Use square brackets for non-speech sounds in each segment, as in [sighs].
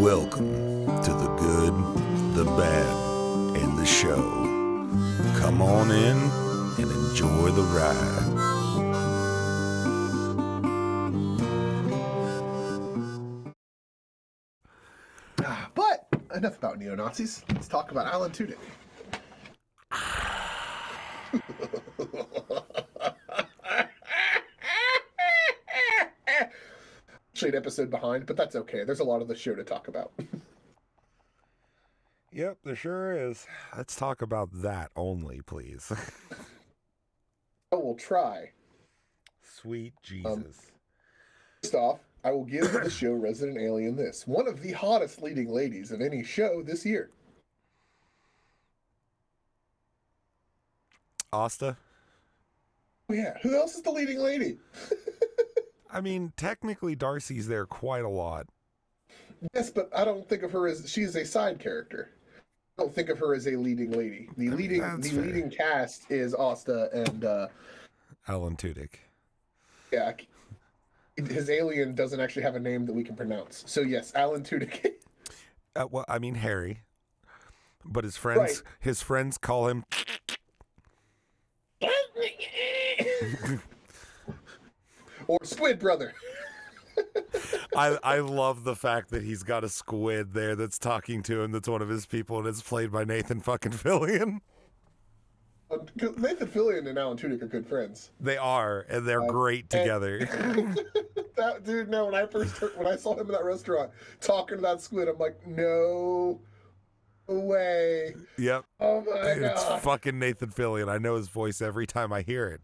Welcome to the good, the bad, and the show. Come on in and enjoy the ride. But enough about neo Nazis. Let's talk about Alan Tudyk. [laughs] Actually, an episode behind, but that's okay. There's a lot of the show to talk about. [laughs] Yep, there sure is. Let's talk about that only, please. [laughs] Oh, I will try. Sweet um, Jesus. First off, I will give the show [coughs] Resident Alien this one of the hottest leading ladies of any show this year. Asta? Oh, yeah, who else is the leading lady? [laughs] I mean, technically, Darcy's there quite a lot. Yes, but I don't think of her as she's a side character. I don't think of her as a leading lady. The leading the fair. leading cast is Asta and uh Alan Tudyk. yeah, his alien doesn't actually have a name that we can pronounce. So yes, Alan Tudyk. Uh, well, I mean Harry, but his friends, Right. his friends call him. [laughs] [laughs] or Squid Brother. [laughs] I I love the fact that he's got a squid there that's talking to him. That's one of his people, and it's played by Nathan fucking Fillion. Uh, Nathan Fillion and Alan Tudyk are good friends. They are, and they're Uh, great and- together. [laughs] that dude, no, when I first heard, when I saw him in that restaurant talking to that squid, I'm like, no way. yep, Oh my it's god. It's fucking Nathan Fillion. I know his voice every time I hear it.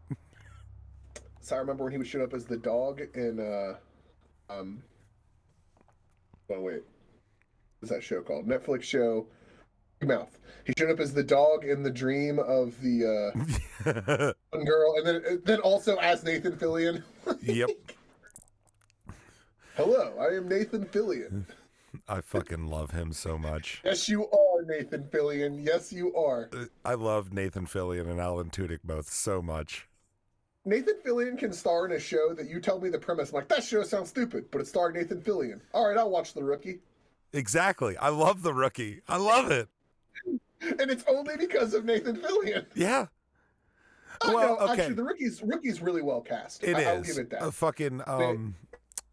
So I remember when he would show up as the dog in uh um oh wait. What's that show called? Netflix show Mouth. He showed up as the dog in the dream of the [laughs] uh one girl and then then also as Nathan Fillion. yep, [laughs] Hello, I am Nathan Fillion. I fucking love him so much. Yes, you are Nathan Fillion. Yes, you are. Uh, I love Nathan Fillion and Alan Tudyk both so much. Nathan Fillion can star in a show that you tell me the premise. I'm like, that show sounds stupid, but it starred Nathan Fillion. All right, I'll watch The Rookie. Exactly. I love the rookie. I love it. And it's only because of Nathan Fillion. [laughs] Yeah. Oh, Well, no, okay. actually, the rookie's rookie's really well cast. It I, is. I'll give it that. A fucking um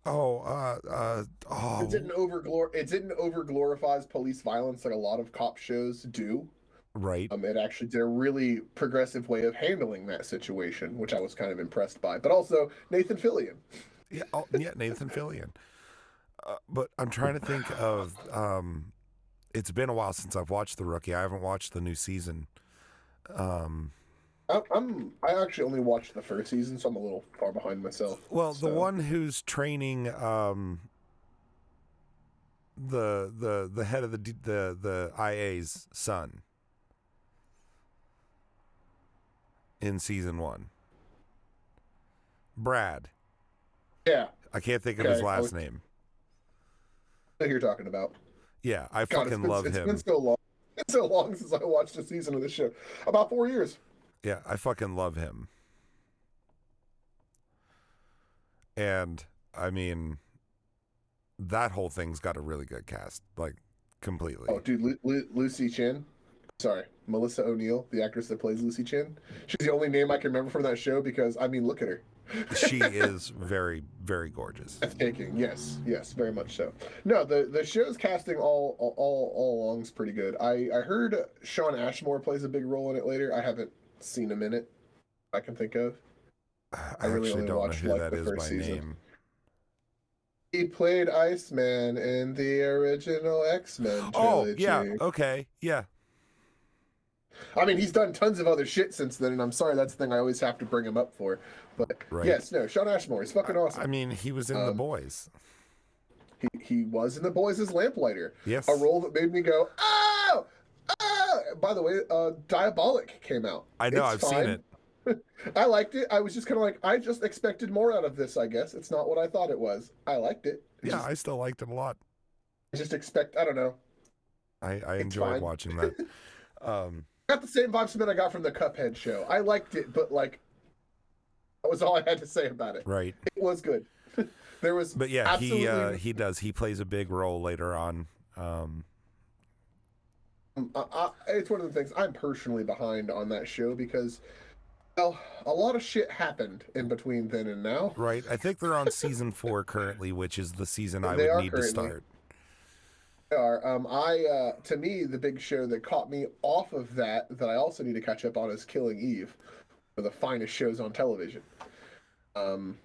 oh uh uh oh it didn't over glor- It didn't over glorifies police violence like a lot of cop shows do. Right. Um, it actually did a really progressive way of handling that situation, which I was kind of impressed by. But also Nathan Fillion. Yeah, oh, yeah, Nathan Fillion. Uh, but I'm trying to think of um it's been a while since I've watched The Rookie. I haven't watched the new season. Um I, I'm. I actually only watched the first season, so I'm a little far behind myself. well, the one who's training um the the the head of the the the IA's son in season 1. Brad. Yeah, I can't think of his Okay, last was- name. Who you're talking about. Yeah, I God, fucking been, love it's him. been so long. [laughs] It's so long since I watched a season of this show. About four years. Yeah, I fucking love him. And I mean, that whole thing's got a really good cast, like completely. Oh, dude, Lu- Lu- Lucy Chen. Sorry, Melissa O'Neill, the actress that plays Lucy Chen. She's the only name I can remember from that show because I mean, look at her. she is very, very gorgeous. Breathtaking. Yes, yes, very much so. No, the the show's casting all all all, all along is pretty good. I I heard Shawn Ashmore plays a big role in it later. I haven't seen him in it. I can think of. I, really actually only don't know watched, who like, that the is first by season. name. He played Iceman in the original X Men Oh, yeah. Okay. Yeah. I mean, he's done tons of other shit since then, and I'm sorry that's the thing I always have to bring him up for. But Right. yes, no, Shawn Ashmore, he's fucking awesome. I mean, he was in The Um, Boys. he he was in The Boys as Lamplighter, Yes. a role that made me go, oh, oh. By the way, uh, Diabolic came out. I know. It's I've fine. seen it. [laughs] I liked it. I was just kind of like, I just expected more out of this. I guess it's not what I thought it was. I liked it. It's Yeah, just, I still liked it a lot. I just expect. I don't know. I, I It's enjoyed fine. watching that. [laughs] Um, Got the same vibes it I got from the Cuphead show. I liked it, but like, that was all I had to say about it. right. It was good. [laughs] there was But yeah, absolutely he uh, he does. He plays a big role later on. Um, Um, I, I, it's one of the things I'm personally behind on that show because, well, a lot of shit happened in between then and now. right. I think they're on season four currently, which is the season [laughs] I would need currently. to start. Are. Um, I uh, to me the big show that caught me off of that that I also need to catch up on is Killing Eve, one of the finest shows on television. Um,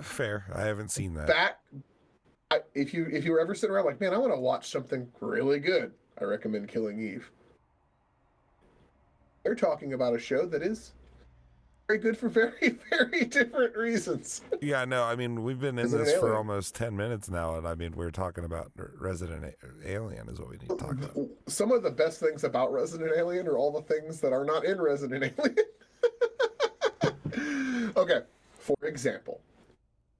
Fair. I haven't seen that. that I, if you if you were ever sitting around like, man, I want to watch something really good, I recommend Killing Eve. They're talking about a show that is very good for very [laughs] very different reasons. Yeah, no, I mean we've been in Is this for alien? almost ten minutes now, and I mean we're talking about Resident Alien is what we need to talk about. [laughs] Some of the best things about Resident Alien are all the things that are not in Resident [laughs] Alien. okay, for example,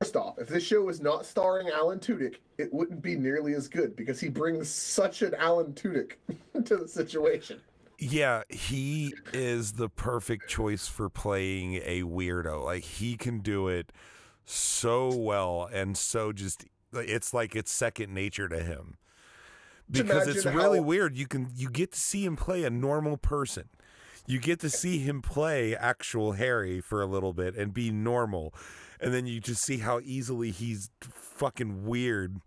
first off, if this show was not starring Alan Tudyk, it wouldn't be nearly as good because he brings such an Alan Tudyk to the situation. Yeah, he is the perfect choice for playing a weirdo. Like he can do it so well and so just it's like it's second nature to him. Because it's really how- weird. You can you get to see him play a normal person. You get to see him play actual Harry for a little bit and be normal. And then you just see how easily he's fucking weird.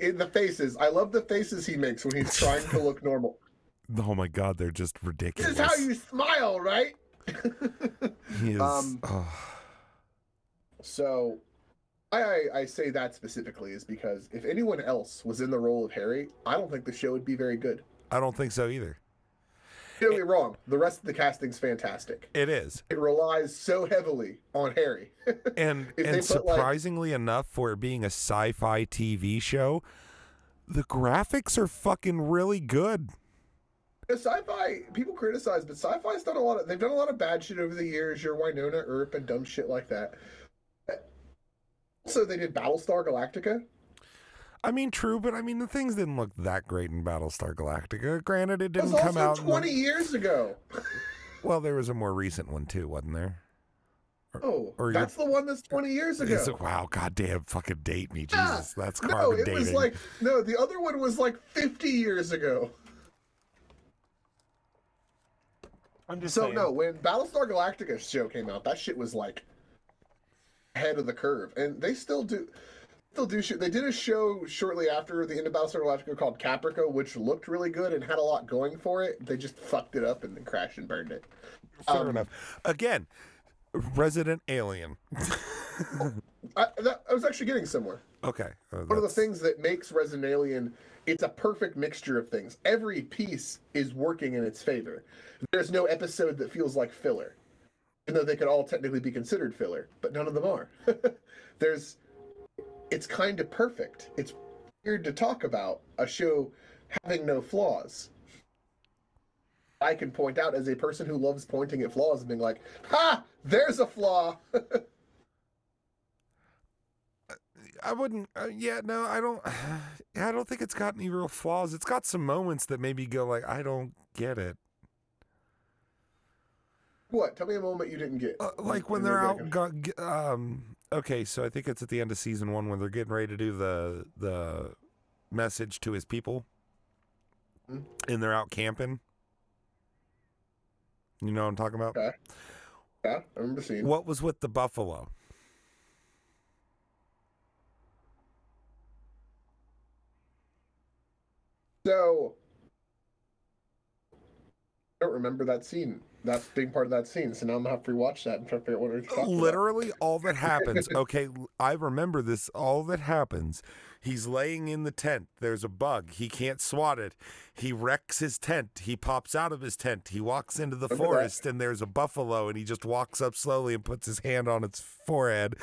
In the faces, I love the faces he makes when he's trying to look normal. [laughs] Oh my god, they're just ridiculous. This is how you smile, right? [laughs] he is um, oh. So, I, I I say that specifically is because if anyone else was in the role of Harry, I don't think the show would be very good. I don't think so either. Don't get me wrong, the rest of the casting's fantastic. It is. It relies so heavily on Harry. [laughs] And and put, like- surprisingly enough, for it being a sci-fi TV show, the graphics are fucking really good. Sci-fi people criticize, but sci-fi's done a lot of. They've done a lot of bad shit over the years. Your Wynonna Earp and dumb shit like that. So they did Battlestar Galactica. I mean, true, but I mean the things didn't look that great in Battlestar Galactica. Granted, it It didn't was come out. in the- twenty years ago. well, there was a more recent one too, wasn't there? Oh, or you're- that's the one that's twenty years ago. Is it, wow, goddamn, fucking date me, Yeah. Jesus, that's no, carbon it dating. was like no. The other one was like fifty years ago. I'm just So no, when Battlestar Galactica show came out, that shit was like ahead of the curve, and they still do, still do. They did a show shortly after the end of Battlestar Galactica called Caprica, which looked really good and had a lot going for it. They just fucked it up and then crashed and burned it. Fair um, enough. Again, Resident Alien. [laughs] I, that, I was actually getting somewhere. Okay, uh, One of the things that makes Resident Alien, it's a perfect mixture of things. Every piece is working in its favor. There's no episode that feels like filler, even though they could all technically be considered filler, but none of them are. [laughs] There's, it's kind of perfect. It's weird to talk about a show having no flaws. I can point out as a person who loves pointing at flaws and being like, "Ha! There's a flaw." [laughs] I wouldn't. Uh, yeah, no, I don't. [sighs] I don't think it's got any real flaws. It's got some moments that maybe go like, I don't get it. what? Tell me a moment you didn't get. Uh, like when they're their out. Go, um. Okay, so I think it's at the end of season one when they're getting ready to do the the message to his people, Mhm. and they're out camping. You know what I'm talking about? Okay. Yeah, I remember seeing. What was with the buffalo? So I don't remember that scene. That's being part of that scene. So now I'm gonna have to rewatch that and try to figure out what you're talking about. Literally, all that [laughs] happens. Okay, I remember this. All that happens. He's laying in the tent. There's a bug. He can't swat it. He wrecks his tent. He pops out of his tent. He walks into the Remember that. forest, and there's a buffalo, and he just walks up slowly and puts his hand on its forehead.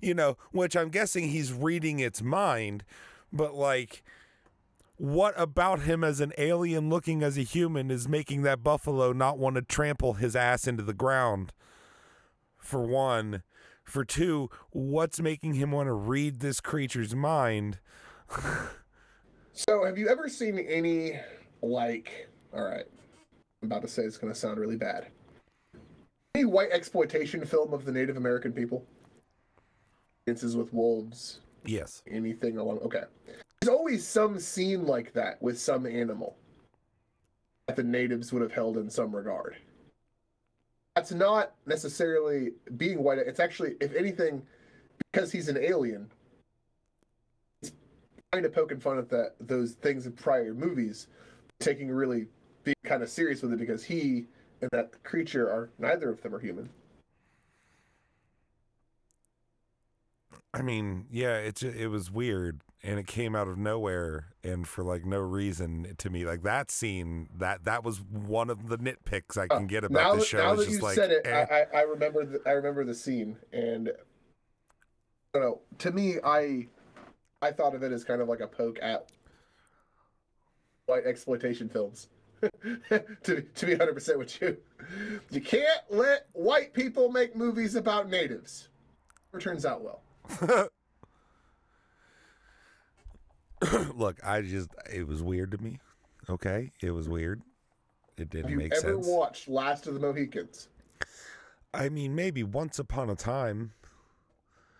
You know, which I'm guessing he's reading its mind, but like. What about him as an alien looking as a human is making that buffalo not want to trample his ass into the ground? For one. For two, what's making him want to read this creature's mind? [laughs] So have you ever seen any like? All right, I'm about to say it's gonna sound really bad. Any white exploitation film of the Native American people? dances with wolves, Yes. anything along. Okay, there's always some scene like that with some animal that the natives would have held in some regard. That's not necessarily being white. It's actually, if anything, because he's an alien. He's kind of poking fun at that those things in prior movies, taking really being kind of serious with it because he and that creature are neither of them are human. I mean, yeah, it ju- it was weird, and it came out of nowhere, and for like no reason to me. Like that scene, that that was one of the nitpicks I can get about Uh, now the show. now that just you like, said it, eh. I, I, remember the, I remember the scene, and I don't know. To me, I I thought of it as kind of like a poke at white exploitation films. [laughs] to to be hundred percent with you, you can't let white people make movies about natives. It turns out well. [laughs] [clears throat] Look, I just it was weird to me. Okay, it was weird. It didn't Have you make ever sense. watched Last of the Mohicans? I mean, maybe once upon a time.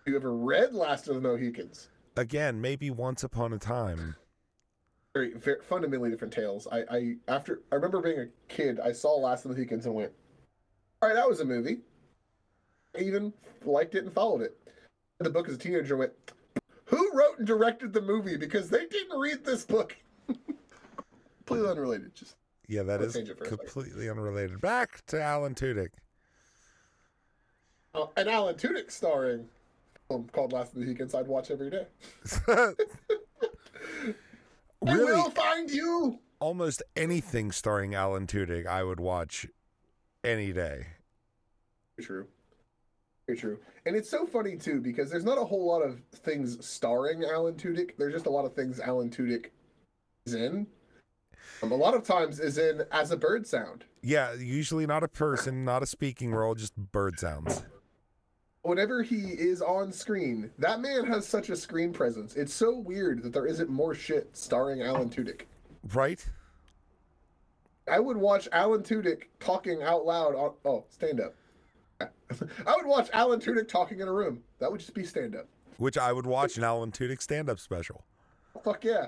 You ever read Last of the Mohicans? Again, maybe once upon a time. very, very fundamentally different tales. I, I after I remember being a kid, I saw Last of the Mohicans and went, "All right, that was a movie." I even liked it and followed it. The book as a teenager, went, "Who wrote and directed the movie? Because they didn't read this book." Completely unrelated. Just Yeah, that is I'll is change it for a second. completely unrelated. Back to Alan Tudyk. uh, an Alan Tudyk starring film called Last of the Mohicans. I'd watch every day. [laughs] I really, will find you. almost anything starring Alan Tudyk, I would watch any day. True. Very true. And it's so funny too because there's not a whole lot of things starring Alan Tudyk. There's just a lot of things Alan Tudyk is in. Um, a lot of times is in as a bird sound. Yeah, usually not a person, not a speaking role, just bird sounds. Whenever he is on screen, that man has such a screen presence. It's so weird that there isn't more shit starring Alan Tudyk. Right? I would watch Alan Tudyk talking out loud on oh, stand up. [laughs] I would watch Alan Tudyk talking in a room. That would just be stand up. Which I would watch an Alan Tudyk stand up special. Fuck yeah.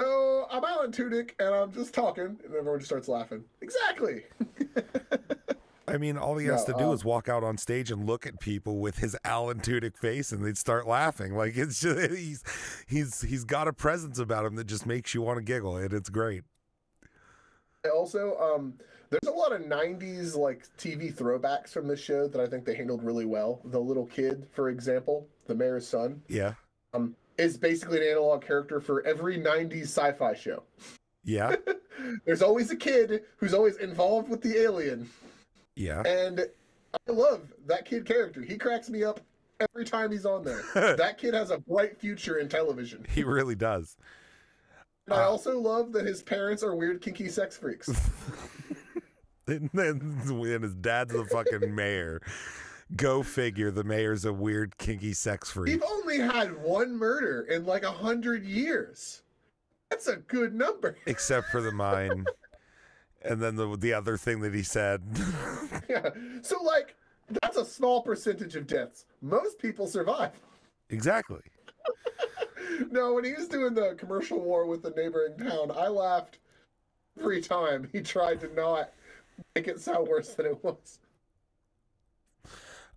So I'm Alan Tudyk and I'm just talking, and everyone just starts laughing. Exactly. [laughs] I mean, all he has No, to do um, is walk out on stage and look at people with his Alan Tudyk face, and they'd start laughing. Like it's just [laughs] he's he's he's got a presence about him that just makes you want to giggle, and it's great. also, um, there's a lot of '90s like TV throwbacks from this show that I think they handled really well. The little kid, for example, the mayor's son, Yeah, um, is basically an analog character for every '90s sci-fi show. yeah, [laughs] There's always a kid who's always involved with the alien, yeah. and I love that kid character. He cracks me up every time he's on there. [laughs] that kid has a bright future in television. He really does. And I Uh, also love that his parents are weird, kinky sex freaks. [laughs] [laughs] And then when his dad's the fucking mayor. Go figure. The mayor's a weird, kinky sex freak. We've only had one murder in like a hundred years. That's a good number. [laughs] except for the mine. And then the the other thing that he said, [laughs] yeah. So like, that's a small percentage of deaths. Most people survive. exactly. No, when he was doing the commercial war with the neighboring town, I laughed every time he tried to not make it sound worse than it was.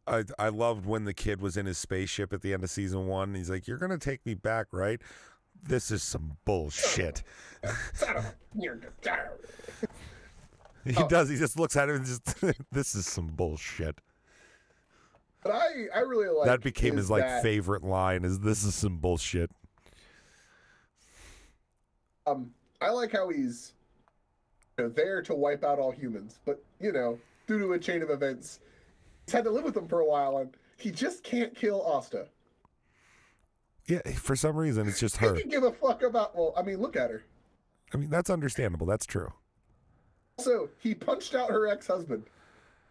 I I loved when the kid was in his spaceship at the end of season one. He's like, "You're gonna take me back, right? This is some bullshit." [laughs] Son of a- you're- He Oh. does. He just looks at him and just, [laughs] "This is some bullshit." But I, I really like that became his like that- favorite line. Is this is some bullshit? um I like how he's know, there to wipe out all humans, but you know, due to a chain of events, he's had to live with them for a while, and he just can't kill Asta. Yeah. For some reason, it's just He her. can give a fuck about. Well, I mean, look at her. I mean, that's understandable. That's true. Also, he punched out her ex-husband,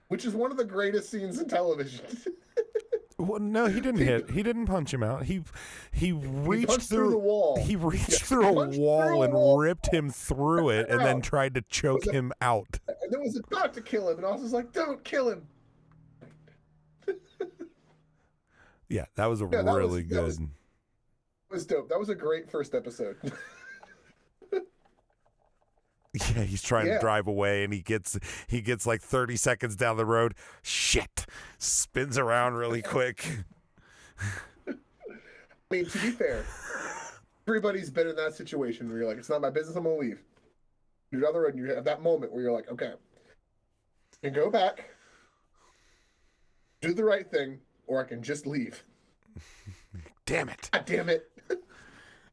which is one of the greatest scenes in television. [laughs] Well, no, he didn't hit. He didn't punch him out. He he reached punched through, through the wall. He [laughs] reached Yeah, through a wall through a and ripped him through it, and then tried to choke Was him out. [laughs] and then was about to kill him, and I was like, "Don't kill him." Yeah, that was a Yeah, was- really that good. was- was dope. That was a great first episode. [laughs] Yeah, he's trying to drive away and he gets he gets like 30 seconds down the road. Shit. Spins around really [laughs] quick. I mean, to be fair, everybody's been in that situation where you're like, it's not my business, I'm gonna leave. You're down the road and you have that moment where you're like, okay, And go back, do the right thing, or I can just leave. Damn it. God damn it.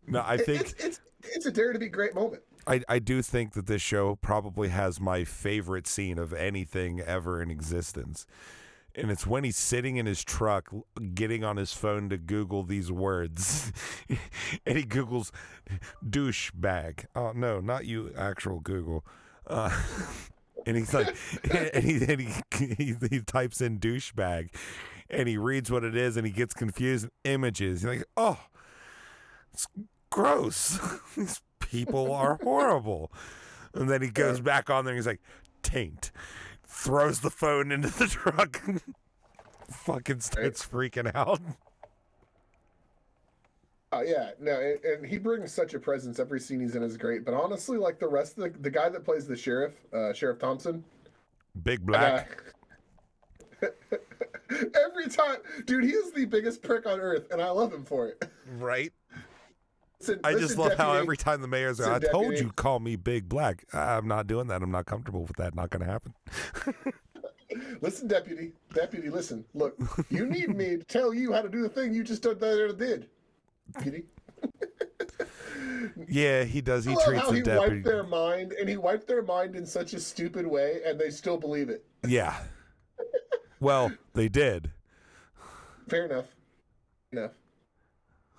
No, I think it's, it's it's a dare to be great moment. I, I do think that this show probably has my favorite scene of anything ever in existence. And it's when he's sitting in his truck getting on his phone to Google these words. [laughs] and he Googles douche bag. Oh, no, not you, actual Google. Uh, [laughs] and he's like, [laughs] and, he, and he, he, he types in douche bag and he reads what it is and he gets confused. Images. He's like, oh, it's gross. These people are horrible. And then he goes back on there and he's like, taint. Throws the phone into the [laughs] truck. Fucking starts freaking out. Uh, yeah, no, and, and he brings such a presence. Every scene he's in is great. But honestly, like the rest of the the guy that plays the sheriff, uh, Sheriff Thompson, Big black. Uh, [laughs] every time, dude, he is the biggest prick on earth, and I love him for it. Right? Listen, I just love how every time the mayor's like, I Listen, told you call me big black. I'm not doing that. I'm not comfortable with that. Not going to happen. [laughs] Listen, deputy, deputy, listen. Look, you need me to tell you how to do the thing you just did. did. Deputy. [laughs] Yeah, he does. He I treats how the he deputy. wiped their mind, and he wiped their mind in such a stupid way, and they still believe it. Yeah. [laughs] Well, they did. Fair enough. Enough.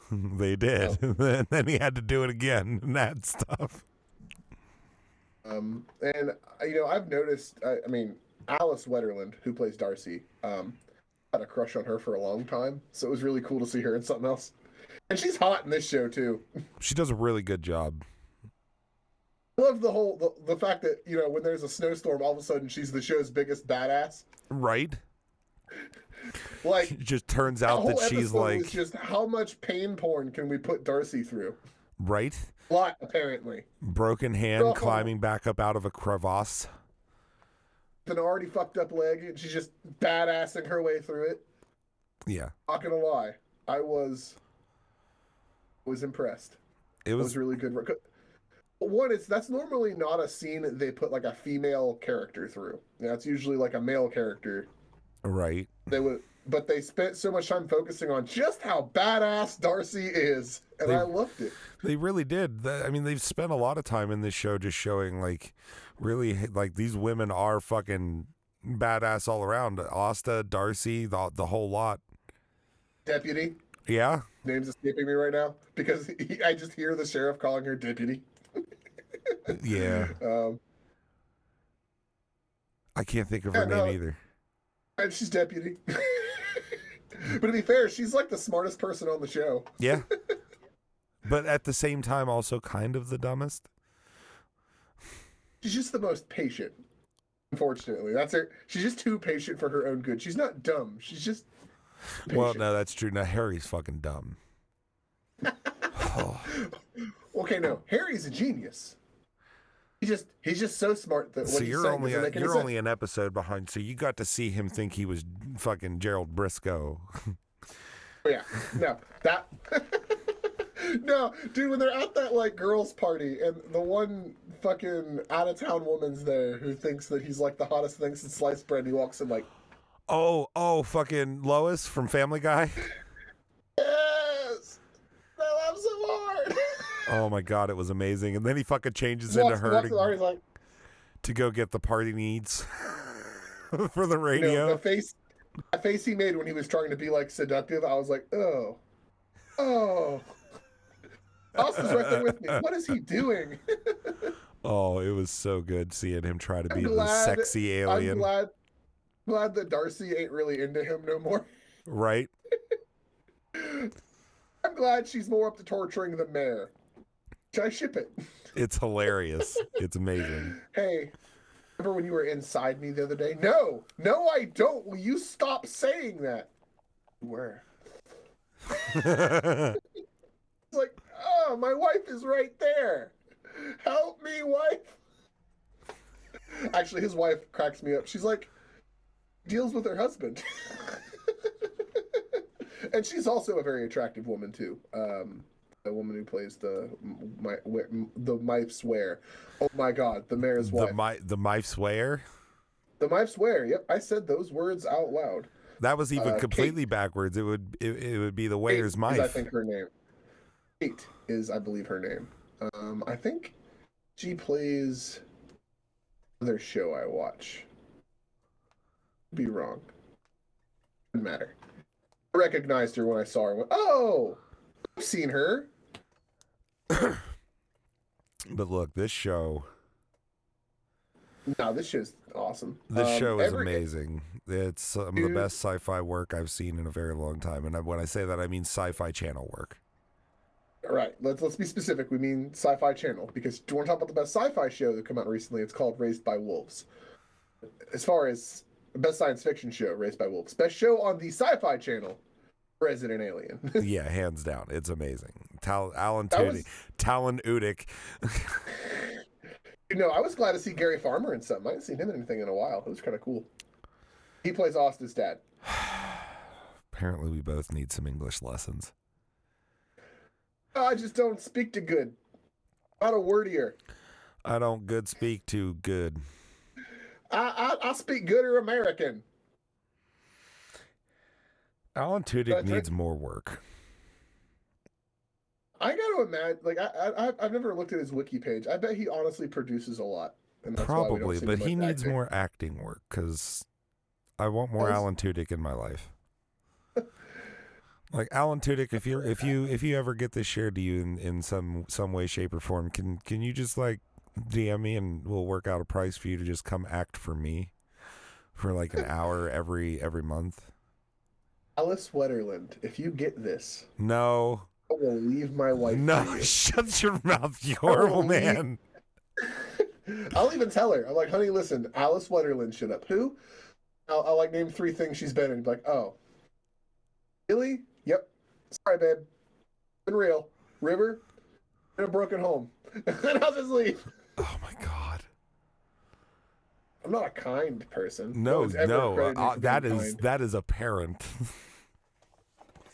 [laughs] they did. [laughs] and then he had to do it again and [laughs] that stuff. Um, and uh, you know, I've noticed. I, I mean, Alice Wetterlund, who plays Darcy, um, had a crush on her for a long time. So it was really cool to see her in something else. And she's hot in this show too. She does a really good job. I love the whole the, the fact that you know when there's a snowstorm, all of a sudden she's the show's biggest badass. Right? Like It [laughs] just turns out that she's like, just how much pain porn can we put Darcy through? right? A lot, apparently. Broken hand, Oh. climbing back up out of a crevasse. An already fucked up leg, and she's just badassing her way through it. Yeah. Not gonna lie, I was was impressed. It It was was really good. One, it's that's normally not a scene they put like a female character through. That's usually like a male character. Right. They would, but they spent so much time focusing on just how badass Darcy is, and They- I loved it. They really did. I mean, they've spent a lot of time in this show just showing like really like these women are fucking badass all around. Asta, Darcy, the the whole lot. Deputy, Yeah. name's escaping me right now because [laughs] he, I just hear the sheriff calling her deputy. Yeah. [laughs] Um, I can't think of her name either. And she's deputy. [laughs] but to be fair, she's like the smartest person on the show. Yeah. [laughs] but at the same time also kind of the dumbest. She's just the most patient. Unfortunately, that's her. She's just too patient for her own good. She's not dumb. She's just. Patient. Well, no, that's true. Now Harry's fucking dumb. Oh, [laughs] [sighs] Okay, no. Harry's a genius. He just he's just so smart that what so he's you're only a, you're sense. only an episode behind. So you got to see him think he was fucking Gerald Briscoe. [laughs] Oh, yeah, no, that. [laughs] no, dude, when they're at that like girls' party and the one fucking out of town woman's there who thinks that he's like the hottest thing since sliced bread, and he walks in like, oh, oh, fucking Lois from Family Guy. [laughs] yes, I love so hard. Oh my god, it was amazing. And then he fucking changes into her walks in the bar, to, like, to go get the party needs [laughs] for the you know, radio. the face, that face he made when he was trying to be like seductive, I was like, oh, oh. Austin's right there with me. What is he doing? [laughs] Oh, it was so good seeing him try to I'm be the sexy I'm alien, glad, glad that Darcy ain't really into him no more. right? [laughs] I'm glad she's more up to torturing the mayor. Should I ship it? It's hilarious. [laughs] it's amazing. Hey, remember when you were inside me the other day? No, no, I don't. Will you stop saying that? You were. [laughs] It's like, oh, my wife is right there. Help me, wife. Actually, his wife cracks me up. She's like, deals with her husband. [laughs] and she's also a very attractive woman too. Um, the woman who plays the my the Mife Swear. Oh my God, the mayor's the wife. my the mife swear. the Mife Swear. Yep, I said those words out loud. That was even Uh, Kate- completely backwards. It would it, it would be the Kate is, I think her name. Kate is, I believe, her name. Um, I think she plays another show I watch. Be wrong. Doesn't matter. I recognized her when I saw her. went, oh, I've seen her. [coughs] But look, this show No, this show's awesome. this Um, show is every- amazing. It's some of the best sci-fi work I've seen in a very long time. And when I say that, I mean sci-fi channel work. All right, let's let's be specific. We mean Sci-Fi Channel because do you want to talk about the best sci-fi show that come out recently? It's called Raised by Wolves. As far as best science fiction show, Raised by Wolves. Best show on the Sci-Fi Channel, Resident Alien. [laughs] yeah, hands down, it's amazing. Tal- Alan Tudyk, was- Talon Udick. you know, I was glad to see Gary Farmer in something. I haven't seen him in anything in a while. It was kind of cool. He plays Austin's dad. [sighs] Apparently, we both need some English lessons. I just don't speak to good. Not a wordier. I don't good speak to good. I I, I speak gooder American. Alan Tudyk needs more work. I got to imagine, like I, I I've never looked at his wiki page. I bet he honestly produces a lot. And that's why we don't Probably, but he needs acting. more acting work because I want more Alan Tudyk in my life. [laughs] like Alan Tudyk, if you if you if you ever get this shared to you in, in some some way, shape, or form, can can you just like DM me and we'll work out a price for you to just come act for me for like an [laughs] hour every every month? Alice Wetterlund. If you get this, No, I will leave my wife. no, you. [laughs] shut your mouth, you [laughs] horrible man. [laughs] I'll even tell her. I'm like, honey, listen, Alice Wetterlund shit up. Who? I'll, I'll like name three things she's been in. Be like, oh, Billy? Yep. Sorry, babe. Been real. River? In a broken home. and I'll just leave. Oh my god. I'm not a kind person. No, no, me uh, that is kind. that is apparent.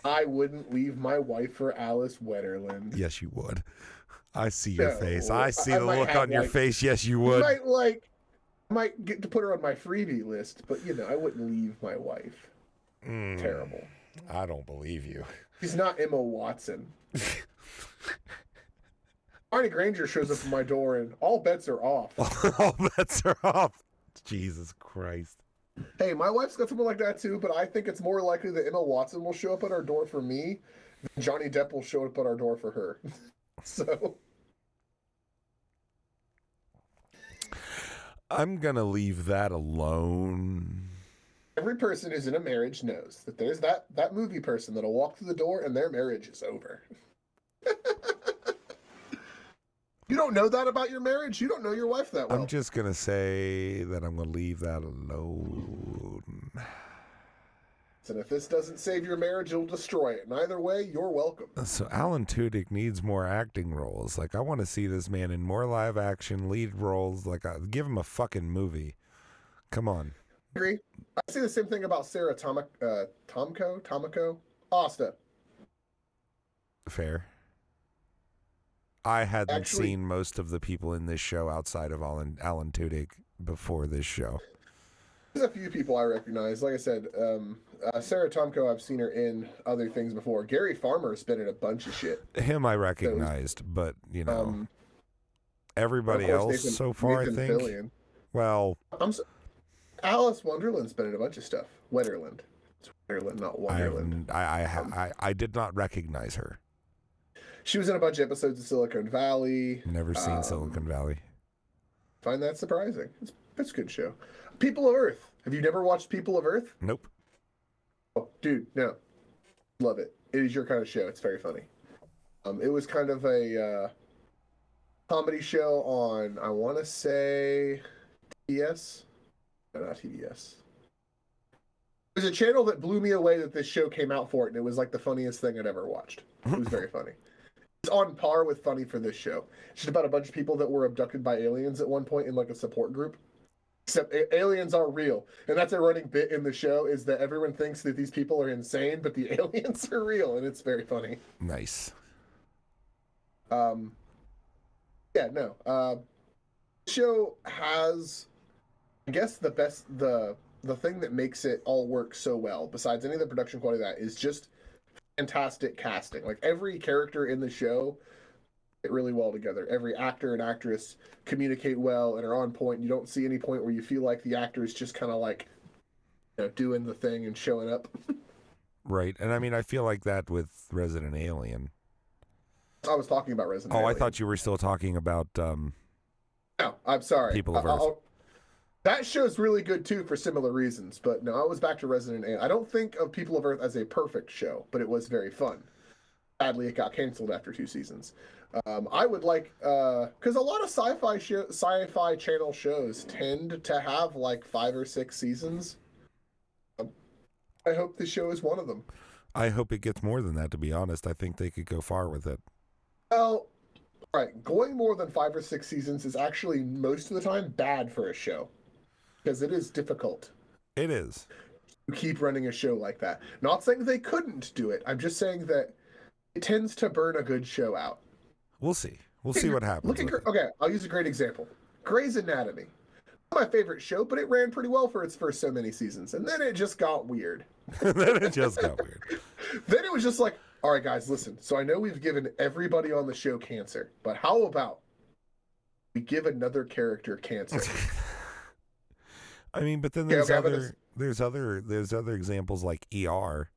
I wouldn't leave my wife for Alice Wetterlund. yes, you would. I see your No, face. I see I the look on your face. Yes, you would. might like, I might get to put her on my freebie list, but you know, I wouldn't leave my wife. Mm, Terrible. I don't believe you. She's not Emma Watson. [laughs] Hermione Granger shows up at my door and all bets are off. [laughs] All bets are off. Jesus Christ. Hey, my wife's got someone like that too, but I think it's more likely that Emma Watson will show up at our door for me than Johnny Depp will show up at our door for her. [laughs] so, I'm gonna leave that alone. every person who's in a marriage knows that there's that, that movie person that'll walk through the door and their marriage is over. [laughs] don't know that about your marriage? You don't know your wife that well. I'm just gonna say that I'm gonna leave that alone. And if this doesn't save your marriage, it'll destroy it. And either way, you're welcome. So Alan Tudyk needs more acting roles. Like I want to see this man in more live action lead roles. Like uh, give him a fucking movie. Come on. agree. I say the same thing about Sarah Tomic, uh, Tomko, Tomiko, Asta. Fair. I hadn't Actually- seen most of the people in this show outside of Alan Alan Tudyk before this show. There's a few people I recognize. Like I said, um, uh, Sara Tomko, I've seen her in other things before. Gary Farmer's been in a bunch of shit. Him I recognized, but you know Um, everybody else Nathan- so far. Nathan I think. Fillion. Well, I'm so, Alice Wonderland's been in a bunch of stuff. Wetterlund. It's Wetterlund, not I, Wonderland. I I, ha- I I did not recognize her. She was in a bunch of episodes of Silicon Valley. Never seen Um, Silicon Valley. Find that surprising. It's, it's a good show. People of Earth. Have you never watched People of Earth? Nope. Oh, dude, no. Love it. It is your kind of show. It's very funny. Um, it was kind of a uh, comedy show on, I want to say, TBS. No, not TBS. It was a channel that blew me away that this show came out for it, and it was like the funniest thing I'd ever watched. It was very [laughs] funny. It's on par with funny for this show. It's just about a bunch of people that were abducted by aliens at one point in like a support group. Except a- aliens are real, and that's a running bit in the show. Is that everyone thinks that these people are insane, but the [laughs] aliens are real, and it's very funny. Nice. Um, yeah, no. Uh, show has, I guess, the best the the thing that makes it all work so well, besides any of the production quality of that, is just fantastic casting. Like every character in the show fit really well together. Every actor and actress communicate well and are on point. You don't see any point where you feel like the actor is just kind of like, you know, doing the thing and showing up. Right. And I mean, I feel like that with Resident Alien. I was talking about Resident Alien. Oh, I thought you were still talking about. um No, I'm sorry. People of Earth. I'll- that show's really good too for similar reasons, but no, I was back to Resident Alien. I don't think of People of Earth as a perfect show, but it was very fun. Sadly, it got canceled after two seasons. Um, I would like because a lot of sci-fi show, sci-fi channel shows tend to have like five or six seasons. Um, I hope the show is one of them. I hope it gets more than that. To be honest, I think they could go far with it. Well, all right, going more than five or six seasons is actually most of the time bad for a show because it is difficult. It is. to keep running a show like that. Not saying they couldn't do it. I'm just saying that it tends to burn a good show out. We'll see. We'll see what happens. Look at okay, I'll use a great example. Grey's Anatomy. Not my favorite show, but it ran pretty well for its first so many seasons, and then it just got weird. [laughs] then it just got weird. [laughs] Then it was just like, all right, guys, listen. So I know we've given everybody on the show cancer, but how about we give another character cancer? [laughs] I mean, but then there's okay, other there's other there's other examples like ER.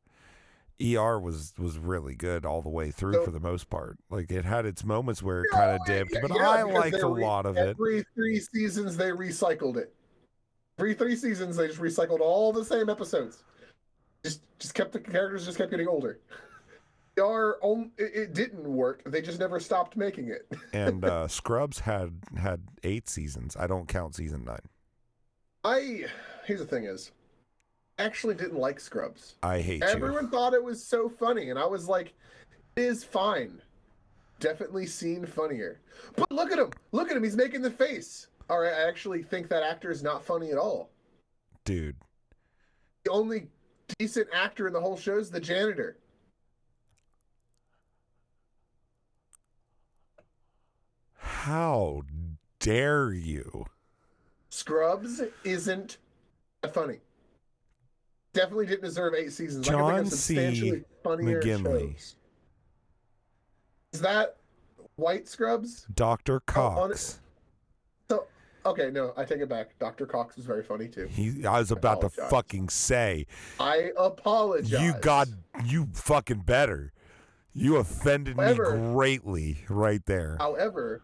ER was was really good all the way through So- for the most part. Like it had its moments where it No, kind of dipped, yeah, but yeah, I liked a re- lot of it. Every three seasons, they recycled it. Every three seasons, they just recycled all the same episodes. Just, just kept the characters just kept getting older. [laughs] Are on, it, it didn't work. They just never stopped making it. [laughs] And uh, Scrubs had had eight seasons. I don't count season nine. I here's the thing: is I actually didn't like Scrubs. I hate you. Everyone thought it was so funny, and I was like, "It is fine." Definitely seen funnier. But look at him! Look at him! He's making the face. All right, I actually think that actor is not funny at all. Dude, The only decent actor in the whole show is the janitor. how dare you? Scrubs isn't funny. Definitely didn't deserve eight seasons. I can John think of C. funnier McGinley. shows. Is that White Scrubs? Dr. Oh, Cox. So okay, no, I take it back. Doctor Cox was very funny too. He I was about to fucking say I apologize. You got you fucking better. You offended However- me greatly right there. However,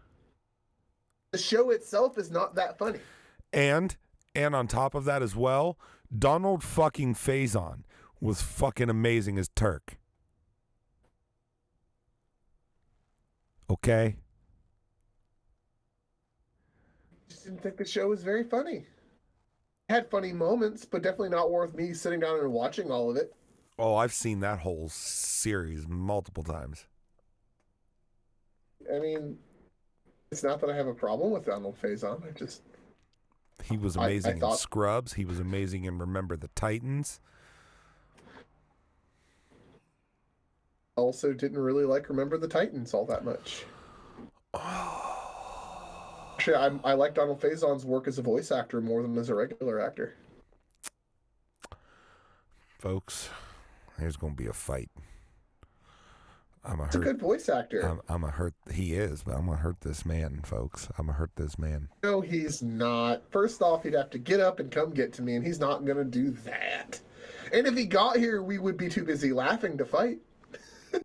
the show itself is not that funny. And and on top of that as well, Donald fucking Faison was fucking amazing as Turk. Okay? Just didn't think the show was very funny. It had funny moments, but definitely not worth me sitting down and watching all of it. Oh, I've seen that whole series multiple times. I mean, it's not that I have a problem with Donald Faison. I just He was I- I amazing in thought- Scrubs. He was amazing in Remember the Titans. also didn't really like Remember the Titans all that much. [sighs] Actually, I, I like Donald Faison's work as a voice actor more than as a regular actor. Folks, there's going to be a fight. I'm a He's a good voice actor. I'm, I'm a hurt. He is, but I'm gonna hurt this man, folks. I'm gonna hurt this man. No, he's not. First off, he'd have to get up and come get to me, and he's not going to do that. And if he got here, we would be too busy laughing to fight. [laughs]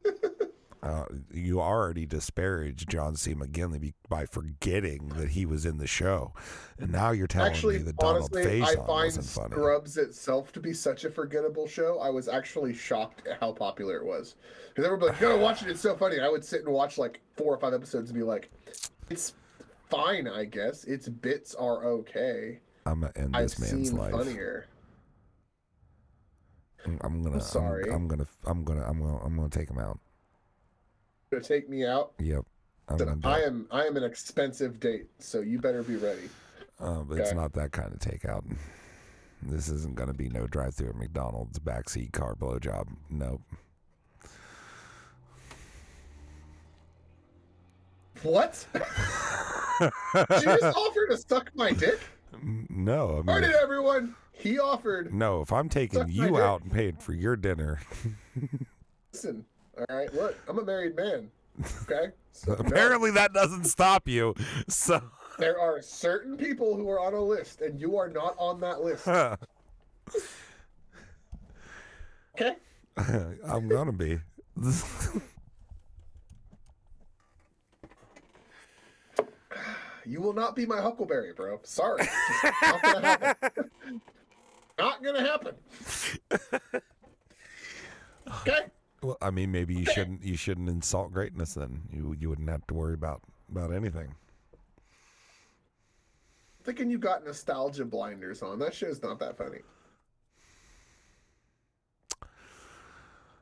Uh, you already disparaged John C. McGinley by forgetting that he was in the show, and now you're telling Actually, me that Donald honestly, I find wasn't funny. Scrubs itself to be such a forgettable show. I was actually shocked at how popular it was. Because everybody like, you gotta watch it, it's so funny. And I would sit and watch like four or five episodes and be like, it's fine, I guess. Its bits are okay. I'm gonna end I've this man's seen life. funnier. I'm- I'm gonna. I'm- sorry. I'm, gonna. I'm gonna. I'm gonna. I'm gonna take him out. Gonna take me out. Yep. I'm gonna Listen, do I am I am an expensive date, so you better be ready. Uh, but it's not that kind of takeout. This isn't gonna be no drive-through at McDonald's backseat car blowjob. Nope. What? [laughs] Did you just offered to suck my dick? No. I mean, did everyone? He offered. no. If I'm taking you out and paying for your dinner, [laughs] Listen, all right. Look, I'm a married man. Okay. [laughs] So, no. apparently that doesn't stop you. So. there are certain people who are on a list, and you are not on that list. [laughs] Okay. [laughs] I'm gonna be. [sighs] You will not be my Huckleberry, bro. Sorry. Not gonna happen. not gonna happen. [sighs] Okay. Well, I mean, maybe you shouldn't. You shouldn't insult greatness. Then you you wouldn't have to worry about about anything. Thinking you got nostalgia blinders on. That show's not that funny.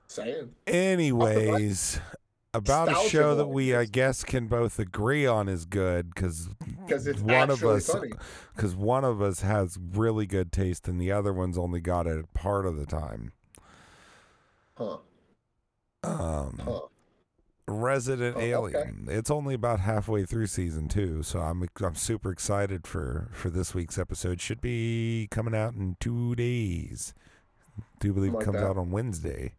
Saying. Anyways, about a Nostalgia show that we, I guess, can both agree on is good because one of us, because one of us has really good taste and the other one's only got it part of the time. Huh. Um, Huh. Resident Oh, okay. Alien. It's only about halfway through season two, so I'm I'm super excited for for this week's episode. Should be coming out in two days. Do believe it comes that. out on Wednesday.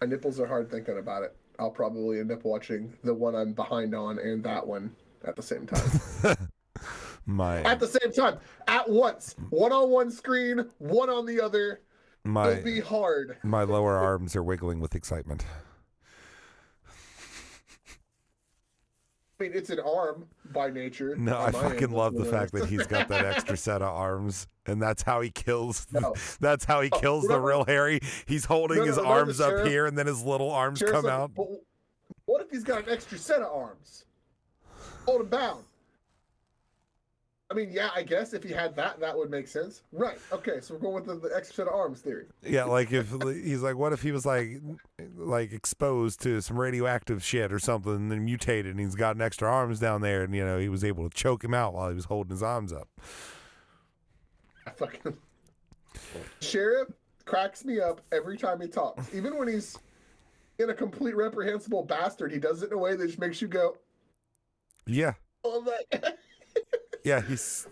My nipples are hard thinking about it. I'll probably end up watching the one I'm behind on and that one at the same time. [laughs] My at the same time, at once, one on one screen, one on the other. My It'll be hard. my lower arms are wiggling with excitement. I mean, it's an arm by nature. No, I my fucking end, love the fact that he's got that [laughs] extra set of arms, and that's how he kills. No. That's how he Oh, kills the real Harry. He's holding No, his no, arms up sheriff- here, and then his little arms Sheriff's come like, out. "But what if he's got an extra set of arms? Hold him bound. I mean, yeah, I guess if he had that, that would make sense. Right. Okay, so we're going with the, the extra set of arms theory. Yeah, like if he's like, what if he was like, like exposed to some radioactive shit or something, and then mutated, and he's got an extra arms down there, and you know he was able to choke him out while he was holding his arms up. I fucking [laughs] sheriff cracks me up every time he talks. Even when he's in a complete reprehensible bastard, he does it in a way that just makes you go, Yeah, [laughs] "Oh my!" [laughs] yeah, he's.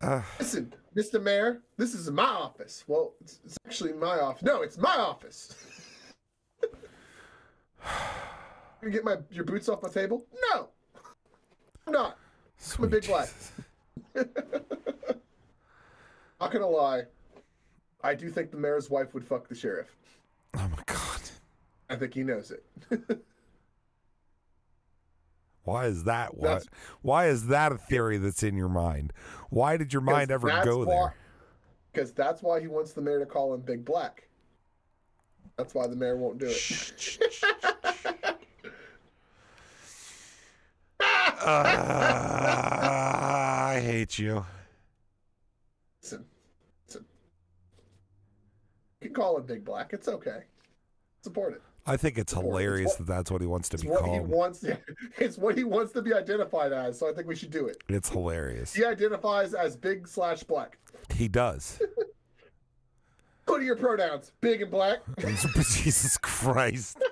Uh, Listen, Mr. Mayor, this is my office. Well, it's, it's actually my office. No, it's my office. [sighs] you get my your boots off my table? No, I'm not. I'm a big sweet black. [laughs] Not gonna lie, I do think the mayor's wife would fuck the sheriff. Oh my god. I think he knows it. [laughs] Why is that? Why, why is that a theory that's in your mind? Why did your mind ever go why- there? Because that's why he wants the mayor to call him Big Black. That's why the mayor won't do it. Ah, [laughs] I hate you. Listen, listen. You can call him Big Black. It's okay. Support it. I think it's Support. It's hilarious what- that that's what he wants to It's be what he called. wants. [laughs] It's what he wants to be identified as. So I think we should do it. It's hilarious. He identifies as Big slash Black. He does. What are your pronouns? Big and Black. [laughs] Jesus Christ. [laughs]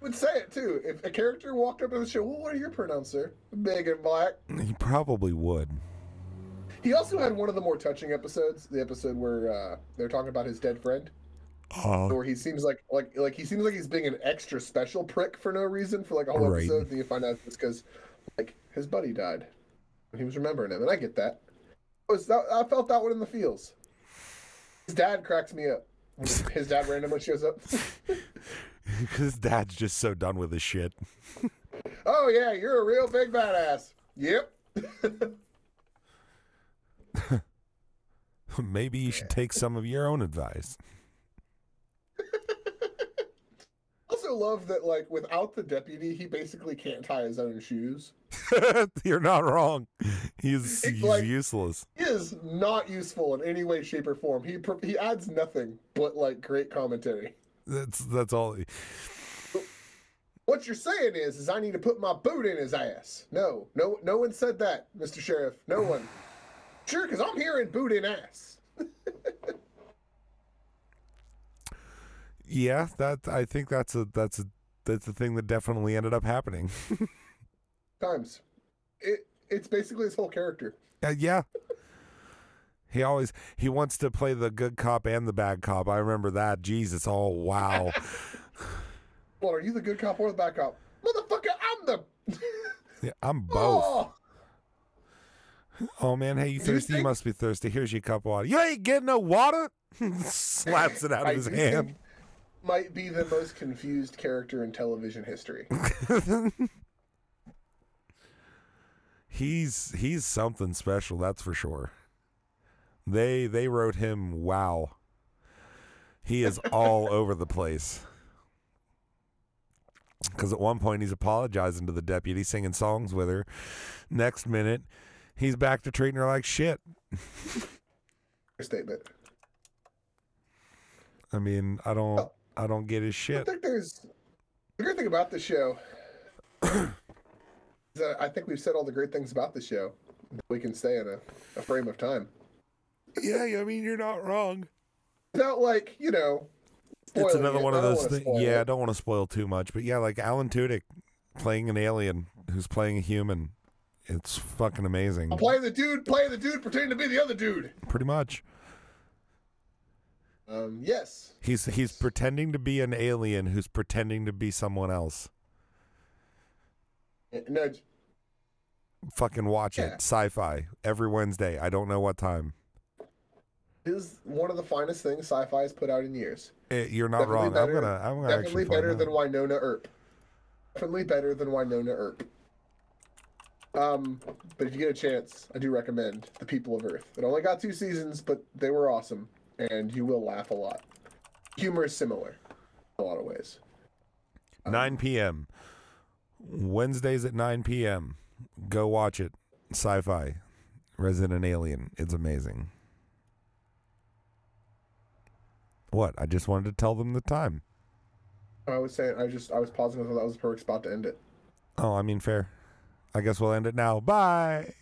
Would say it too. If a character walked up to the show, well, what are your pronouns, sir? Big and Black. He probably would. He also had one of the more touching episodes, the episode where uh, they're talking about his dead friend, Oh, where he seems like like like he seems like he's being an extra special prick for no reason for like a whole Right. episode. Then you find out it's because like his buddy died, and he was remembering him, and I get that. I was that, I felt that one in the feels. His dad cracks me up. His dad randomly shows up. [laughs] his dad's just so done with his shit. oh yeah, you're a real big badass. Yep. [laughs] [laughs] Maybe you should take some of your own advice. [laughs] also love that like without the deputy, he basically can't tie his own shoes. [laughs] You're not wrong. He's, he's Like- useless. He is not useful in any way, shape, or form. He he adds nothing but like great commentary. That's that's all. What you're saying is, is I need to put my boot in his ass. No, no, no one said that, Mr. Sheriff. No one. Sure, because I'm hearing boot in ass. Yeah, that I think that's a that's a that's a thing that definitely ended up happening. [laughs] Times. It it's basically his whole character. Uh, yeah. He always he wants to play the good cop and the bad cop. I remember that. Jesus, oh wow. [laughs] Well, are you the good cop or the bad cop? Motherfucker, I'm the. Yeah, I'm both. [laughs] Oh, Oh man, hey, you thirsty? You must be thirsty. Here's your cup of water. You ain't getting no water. [laughs] Slaps it out of his hand. Might be the most confused character in television history. [laughs] he's he's something special, that's for sure. They they wrote him wow. He is all [laughs] over the place. Because at one point he's apologizing to the deputy, singing songs with her. Next minute, he's back to treating her like shit. [laughs] Statement. I mean, I don't oh. I don't get his shit. I think there's the great thing about the show. is that I think we've said all the great things about the show. We can stay in a, a frame of time. Yeah, I mean you're not wrong. Without like you know. It's another it. one of those things. Yeah, I don't want to spoil too much, but yeah, like Alan Tudyk playing an alien who's playing a human. It's fucking amazing. I'm playing the dude, play the dude, pretending to be the other dude. Pretty much. Um, yes. He's he's pretending to be an alien who's pretending to be someone else. No, Fucking watch Yeah. it. Sci-fi every Wednesday. I don't know what time. is one of the finest things sci-fi has put out in years. Eh, you're not Definitely wrong. better- I'm gonna I'm gonna Definitely better than out. Wynonna Earp. Definitely better than Wynonna Earp. Um, but if you get a chance, I do recommend The People of Earth. It only got two seasons, but they were awesome, and you will laugh a lot. Humor is similar in a lot of ways. 9 p.m. Wednesdays at 9 p.m. Go watch it. Sci-fi, Resident Alien. It's amazing. What? I just wanted to tell them the time. I was saying, I just, I was pausing until that was the perfect spot to end it. Oh, I mean, fair. I guess we'll end it now. Bye.